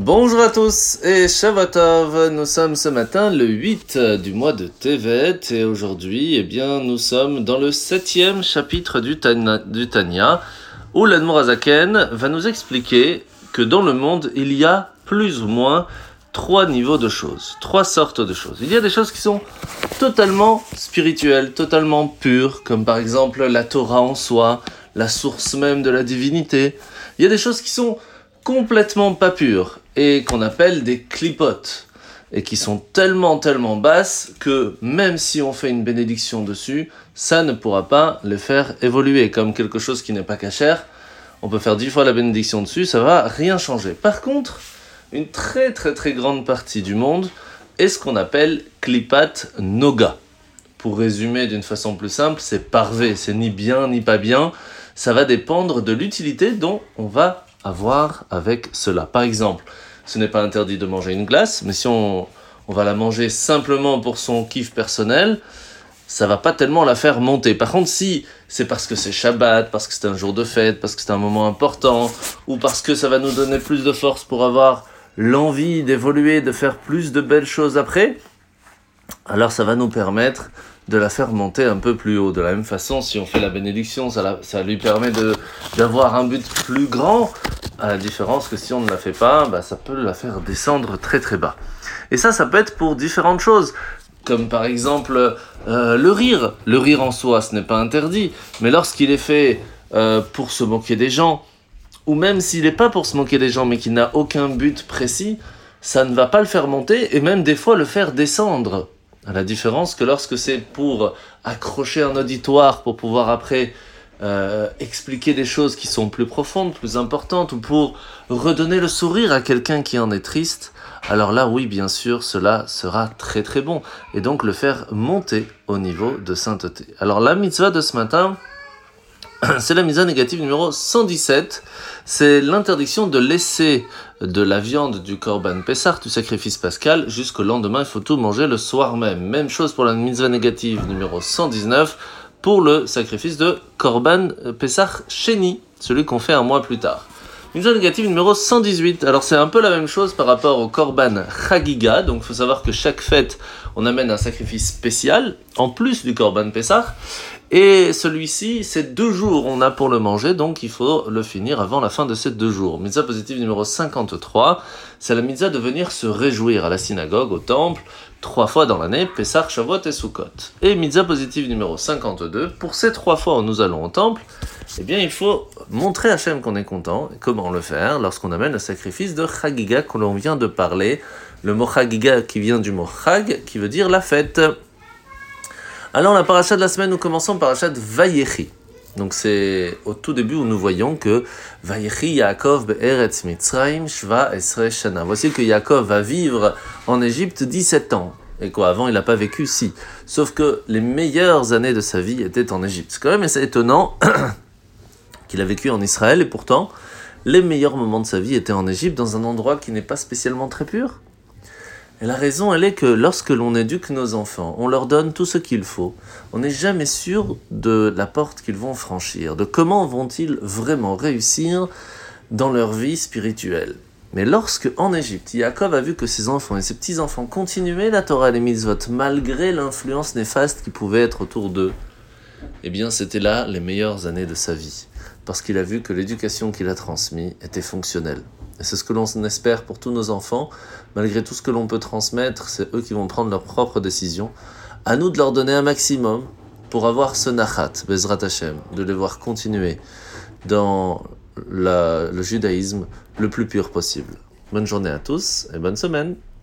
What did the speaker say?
Bonjour à tous et Shavatov, nous sommes ce matin le 8 du mois de Tevet et aujourd'hui eh bien, nous sommes dans le septième chapitre du, Tanya, où l'Admorazaken va nous expliquer que dans le monde il y a plus ou moins trois niveaux de choses, trois sortes de choses. Il y a des choses qui sont totalement spirituelles, totalement pures, comme par exemple la Torah en soi, la source même de la divinité. Il y a des choses qui sont complètement pas pures et qu'on appelle des clipotes et qui sont tellement tellement basses que même si on fait une bénédiction dessus, ça ne pourra pas les faire évoluer comme quelque chose qui n'est pas cachère. On peut faire dix fois la bénédiction dessus, ça va rien changer. Par contre, une très très très grande partie du monde est ce qu'on appelle clipat noga. Pour résumer d'une façon plus simple, c'est parvé, c'est ni bien ni pas bien. Ça va dépendre de l'utilité dont on va avoir avec cela. Par exemple, ce n'est pas interdit de manger une glace, mais si on, va la manger simplement pour son kiff personnel, ça va pas tellement la faire monter. Par contre, si c'est parce que c'est Shabbat, parce que c'est un jour de fête, parce que c'est un moment important, ou parce que ça va nous donner plus de force pour avoir l'envie d'évoluer, de faire plus de belles choses après, alors ça va nous permettre de la faire monter un peu plus haut. De la même façon, si on fait la bénédiction, ça, ça lui permet d'avoir un but plus grand, à la différence que si on ne la fait pas, bah, ça peut la faire descendre très très bas. Et ça, ça peut être pour différentes choses. Comme par exemple euh, le rire. Le rire en soi, ce n'est pas interdit. Mais lorsqu'il est fait euh, pour se moquer des gens, ou même s'il n'est pas pour se moquer des gens, mais qu'il n'a aucun but précis, ça ne va pas le faire monter et même des fois le faire descendre. À la différence que lorsque c'est pour accrocher un auditoire, pour pouvoir après euh, expliquer des choses qui sont plus profondes, plus importantes, ou pour redonner le sourire à quelqu'un qui en est triste, alors là, oui, bien sûr, cela sera très très bon. Et donc le faire monter au niveau de sainteté. Alors la mitzvah de ce matin, c'est la mitzvah négative numéro 117. C'est l'interdiction de laisser de la viande du korban Pessah, du sacrifice pascal, jusqu'au lendemain. Il faut tout manger le soir même. Même chose pour la mitzvah négative numéro 119 pour le sacrifice de korban Pessah Sheni, celui qu'on fait un mois plus tard. Mitzvah négative numéro 118. Alors c'est un peu la même chose par rapport au korban Chagiga. Donc il faut savoir que chaque fête, on amène un sacrifice spécial, en plus du korban Pessah. Et celui-ci, c'est deux jours on a pour le manger, donc il faut le finir avant la fin de ces deux jours. Mitzvah positive numéro 53, c'est la mitzvah de venir se réjouir à la synagogue, au temple, trois fois dans l'année, Pessah, Shavuot et Sukkot. Et mitzvah positive numéro 52, pour ces trois fois où nous allons au temple, eh bien il faut montrer à Hachem qu'on est content. Et comment le faire Lorsqu'on amène le sacrifice de Chagiga que l'on vient de parler. Le mot Chagiga qui vient du mot Chag, qui veut dire la fête. Alors la paracha de la semaine, nous commençons par paracha de Vayechi. Donc c'est au tout début où nous voyons que Vayechi Yaakov be'eretz Mitzrayim shva esre shana. Voici que Yaakov va vivre en Égypte 17 ans. Et quoi, avant il n'a pas vécu si. Sauf que les meilleures années de sa vie étaient en Égypte. C'est quand même assez étonnant qu'il a vécu en Israël et pourtant les meilleurs moments de sa vie étaient en Égypte dans un endroit qui n'est pas spécialement très pur. Et la raison, elle est que lorsque l'on éduque nos enfants, on leur donne tout ce qu'il faut. On n'est jamais sûr de la porte qu'ils vont franchir, de comment vont-ils vraiment réussir dans leur vie spirituelle. Mais lorsque, en Égypte, Yaakov a vu que ses enfants et ses petits-enfants continuaient la Torah et les mitzvot malgré l'influence néfaste qui pouvait être autour d'eux, eh bien, c'était là les meilleures années de sa vie. Parce qu'il a vu que l'éducation qu'il a transmise était fonctionnelle. C'est ce que l'on espère pour tous nos enfants. Malgré tout ce que l'on peut transmettre, c'est eux qui vont prendre leurs propres décisions. À nous de leur donner un maximum pour avoir ce nachat, Bezrat Hashem, de les voir continuer dans le judaïsme le plus pur possible. Bonne journée à tous et bonne semaine.